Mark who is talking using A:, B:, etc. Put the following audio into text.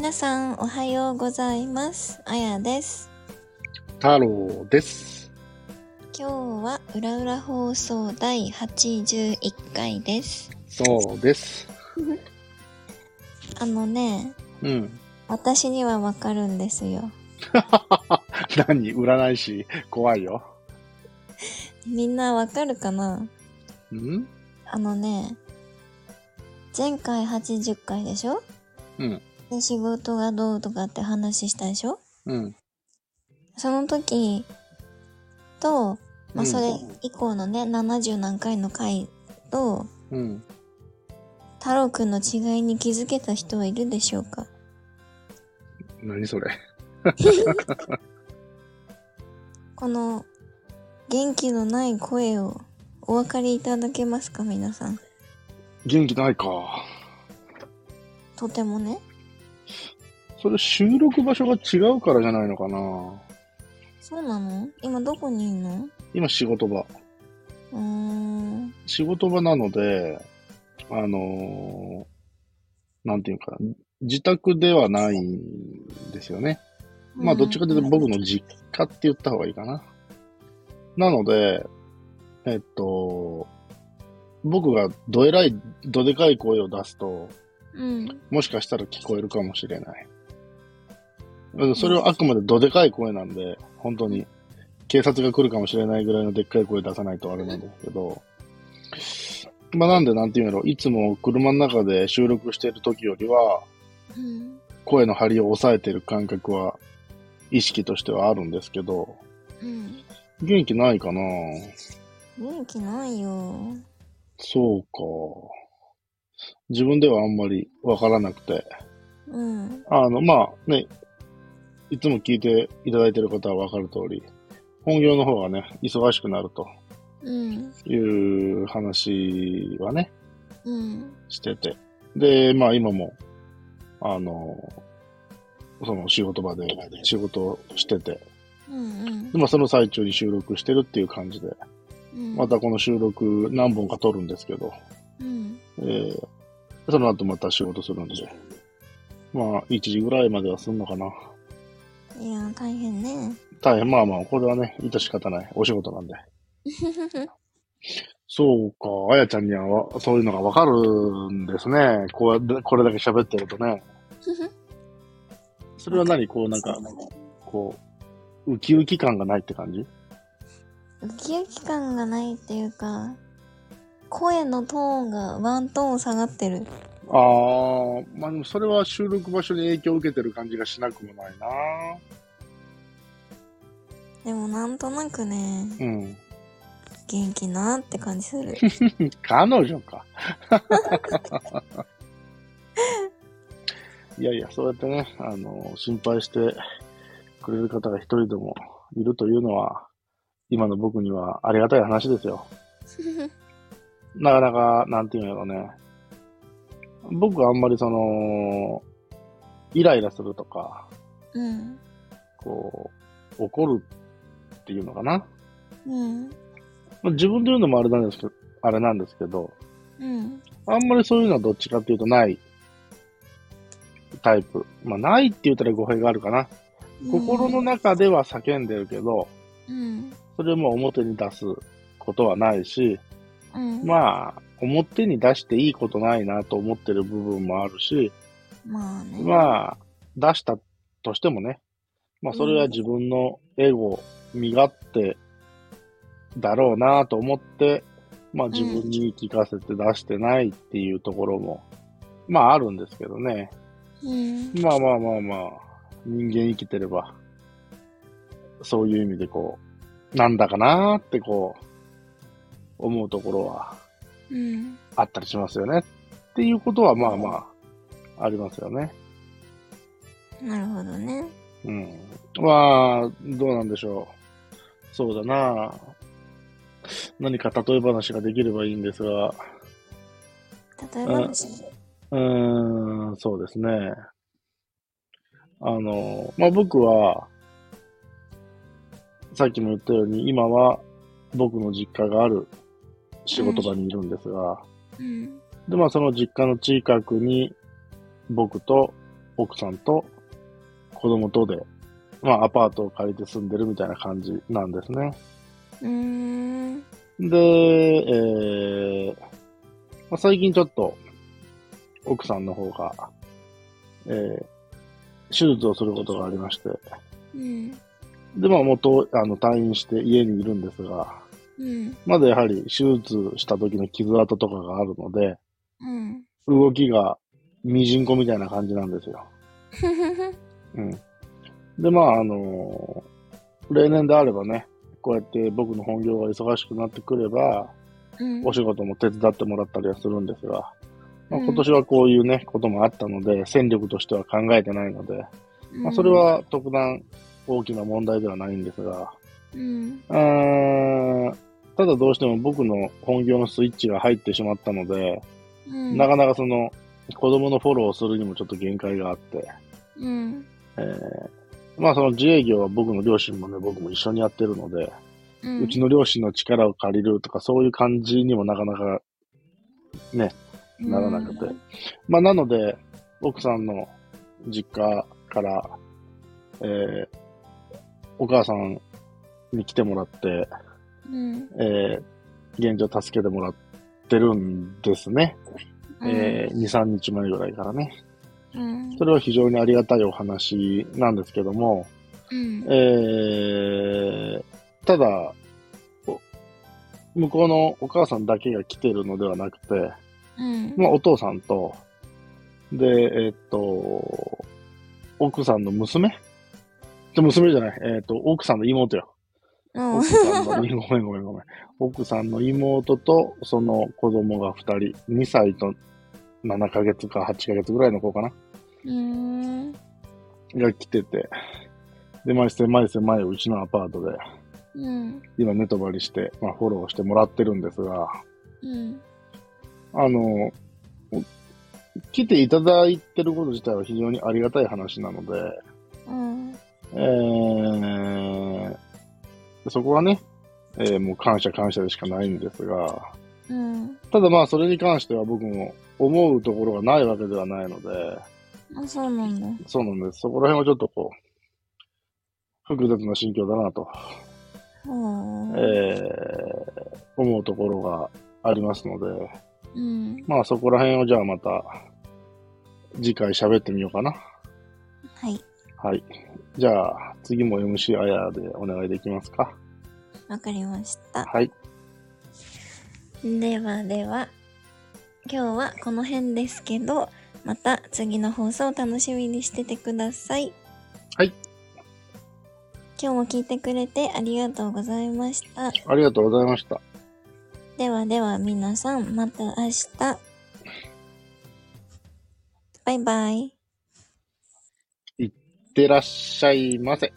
A: 皆さんおはようございます。あやです。
B: 太郎です。
A: 今日はうらうら放送第81回です。
B: そうです。
A: あのね、
B: うん。
A: 私にはわかるんですよ。
B: 何？占い師？怖いよ。
A: みんなわかるかな？
B: うん？
A: あのね、前回80回でしょ？
B: うん。
A: で仕事がどうとかって話したでしょ？
B: うん。
A: その時と、まあ、
B: うん
A: それ以降のね、70何回の回と、
B: うん。
A: 太郎くんの違いに気づけた人はいるでしょうか？
B: 何それ？
A: この元気のない声をお分かりいただけますか皆さん？
B: 元気ないか。
A: とてもね。
B: それ収録場所が違うからじゃないのかな。
A: そうなの？今どこにいんの？
B: 今仕事場。
A: うーん。
B: 仕事場なので、あのーなんていうかな、自宅ではないんですよね。まあ、どっちかというと僕の実家って言った方がいいかな。なので、えっと、僕がどえらい、どでかい声を出すと、
A: うん。
B: もしかしたら聞こえるかもしれない。うんそれはあくまでどでかい声なんで、本当に警察が来るかもしれないぐらいのでっかい声出さないとあれなんですけど、まあなんでなんていうんやろ、いつも車の中で収録してる時よりは、
A: うん。
B: 声の張りを抑えてる感覚は意識としてはあるんですけど、
A: うん。
B: 元気ないかな？
A: 元気ないよ。
B: そうか。自分ではあんまりわからなくて。
A: うん。
B: あの、まあね、いつも聞いていただいてる方はわかる通り、本業の方がね、忙しくなると
A: うん。
B: いう話はね、
A: うん。
B: してて。で、まあ今も、あの、その仕事場で仕事をしてて、
A: うん。
B: でまあその最中に収録してるっていう感じで、
A: うん。
B: またこの収録何本か撮るんですけど、
A: うん。
B: えーその後また仕事するんで、まあ1時ぐらいまではすんのかな。
A: いや、大変ね。
B: 大変、まあまあ、これはね、致し方ない。お仕事なんで。そうか、あやちゃんにはわそういうのがわかるんですね。こうやって、これだけ喋ってるとね。それは何？こうなんか、こう、ウキウキ感がないって感じ？
A: ウキウキ感がないっていうか、声のトーンがワントーン下がってる。
B: ああ、まあでもそれは収録場所に影響を受けてる感じがしなくもないな。
A: でもなんとなくね、
B: うん。
A: 元気なって感じする。
B: 彼女か。いやいや、そうやってね、あの、心配してくれる方が一人でもいるというのは、今の僕にはありがたい話ですよ。なかなか、なんていうんやろうね。僕はあんまりその、イライラするとか、
A: うん。
B: こう、怒るっていうのかな。
A: うん。
B: まあ自分で言うのもあれなんですけど、あれなんですけど、
A: うん。
B: あんまりそういうのはどっちかっていうとないタイプ。まあ、ないって言ったら語弊があるかな。心の中では叫んでるけど、
A: うん。
B: それも表に出すことはないし、
A: うん。
B: まあ、表に出していいことないなと思ってる部分もあるし、
A: まあね。
B: まあ、出したとしてもね、まあ、それは自分のエゴ、身勝手だろうなと思って、まあ、自分に聞かせて出してないっていうところも、まあ、あるんですけどね。
A: うん。
B: まあまあまあまあ、人間生きてれば、そういう意味でこう、なんだかなーってこう、思うところは
A: うん。
B: あったりしますよね。っていうことはまあまあ、ありますよね。
A: なるほどね。
B: うん。まあ、どうなんでしょう。そうだな何か例え話ができればいいんですが、
A: 例え話？
B: うーん、そうですね。あの、まあ、僕は、さっきも言ったように、今は僕の実家がある仕事場にいるんですが、
A: うん。
B: で、まあ、その実家の近くに、僕と奥さんと子供とで、まあアパートを借りて住んでるみたいな感じなんですね。
A: うーん。
B: で、えーまあ、最近ちょっと奥さんの方が、えー手術をすることがありまして、
A: うん。
B: で、まあ、元、あの、退院して家にいるんですが、
A: うん。
B: まだやはり手術した時の傷跡とかがあるので、
A: うん。
B: 動きがミジンコみたいな感じなんですよ。うん。で、まあ、あのー例年であればね、こうやって僕の本業が忙しくなってくれば、
A: うん。
B: お仕事も手伝ってもらったりはするんですが、まあ、
A: うん
B: 今年はこういうね、こともあったので、戦力としては考えてないので、まあ、それは特段大きな問題ではないんですが、
A: うん。
B: うーんただどうしても僕の本業のスイッチが入ってしまったので、
A: うん。
B: なかなかその子供のフォローをするにもちょっと限界があって、
A: うん。
B: えーまあその自営業は僕の両親もね、僕も一緒にやってるので、
A: うん。
B: うちの両親の力を借りるとかそういう感じにもなかなかね、ならなくて。まあなので、奥さんの実家から、えーお母さんに来てもらって、
A: うん。
B: えー現状助けてもらってるんですね。えー2、3日前ぐらいからね。
A: うん。
B: それは非常にありがたいお話なんですけども、
A: うん。
B: えーただ、お向こうのお母さんだけが来てるのではなくて、
A: うん。
B: まあ、お父さんと、で、えーっと、奥さんの娘？で娘じゃない、えーっと、奥さんの妹よ。
A: うん
B: 奥さんの、ごめんごめんごめん。奥さんの妹と、その子供が二人、2歳と7ヶ月か8ヶ月ぐらいの子かな
A: うん。
B: が来てて、で、まあ、狭い狭いうちのアパートで、
A: うん。
B: 今寝泊まりして、まあ、フォローしてもらってるんですが、
A: うん。
B: あの、来ていただいてること自体は非常にありがたい話なので、
A: うん。
B: えー、そこはね、えーもう感謝感謝でしかないんですが、
A: うん。
B: ただまあそれに関しては僕も思うところがないわけではないので、
A: あ、そうなんだ。
B: そうなんです。そこら辺はちょっとこう、複雑な心境だなと、
A: うん。
B: えー、思うところがありますので、
A: うん。
B: まあそこら辺をじゃあまた次回喋ってみようかな。
A: はい。
B: はい。じゃあ次も MC あやでお願いできますか。
A: わかりました。
B: はい。
A: ではでは、今日はこの辺ですけど、また次の放送を楽しみにしててください。
B: はい。
A: 今日も聞いてくれてありがとうございました。
B: ありがとうございました。
A: ではでは皆さん、また明日。バイバイ。
B: いってらっしゃいませ。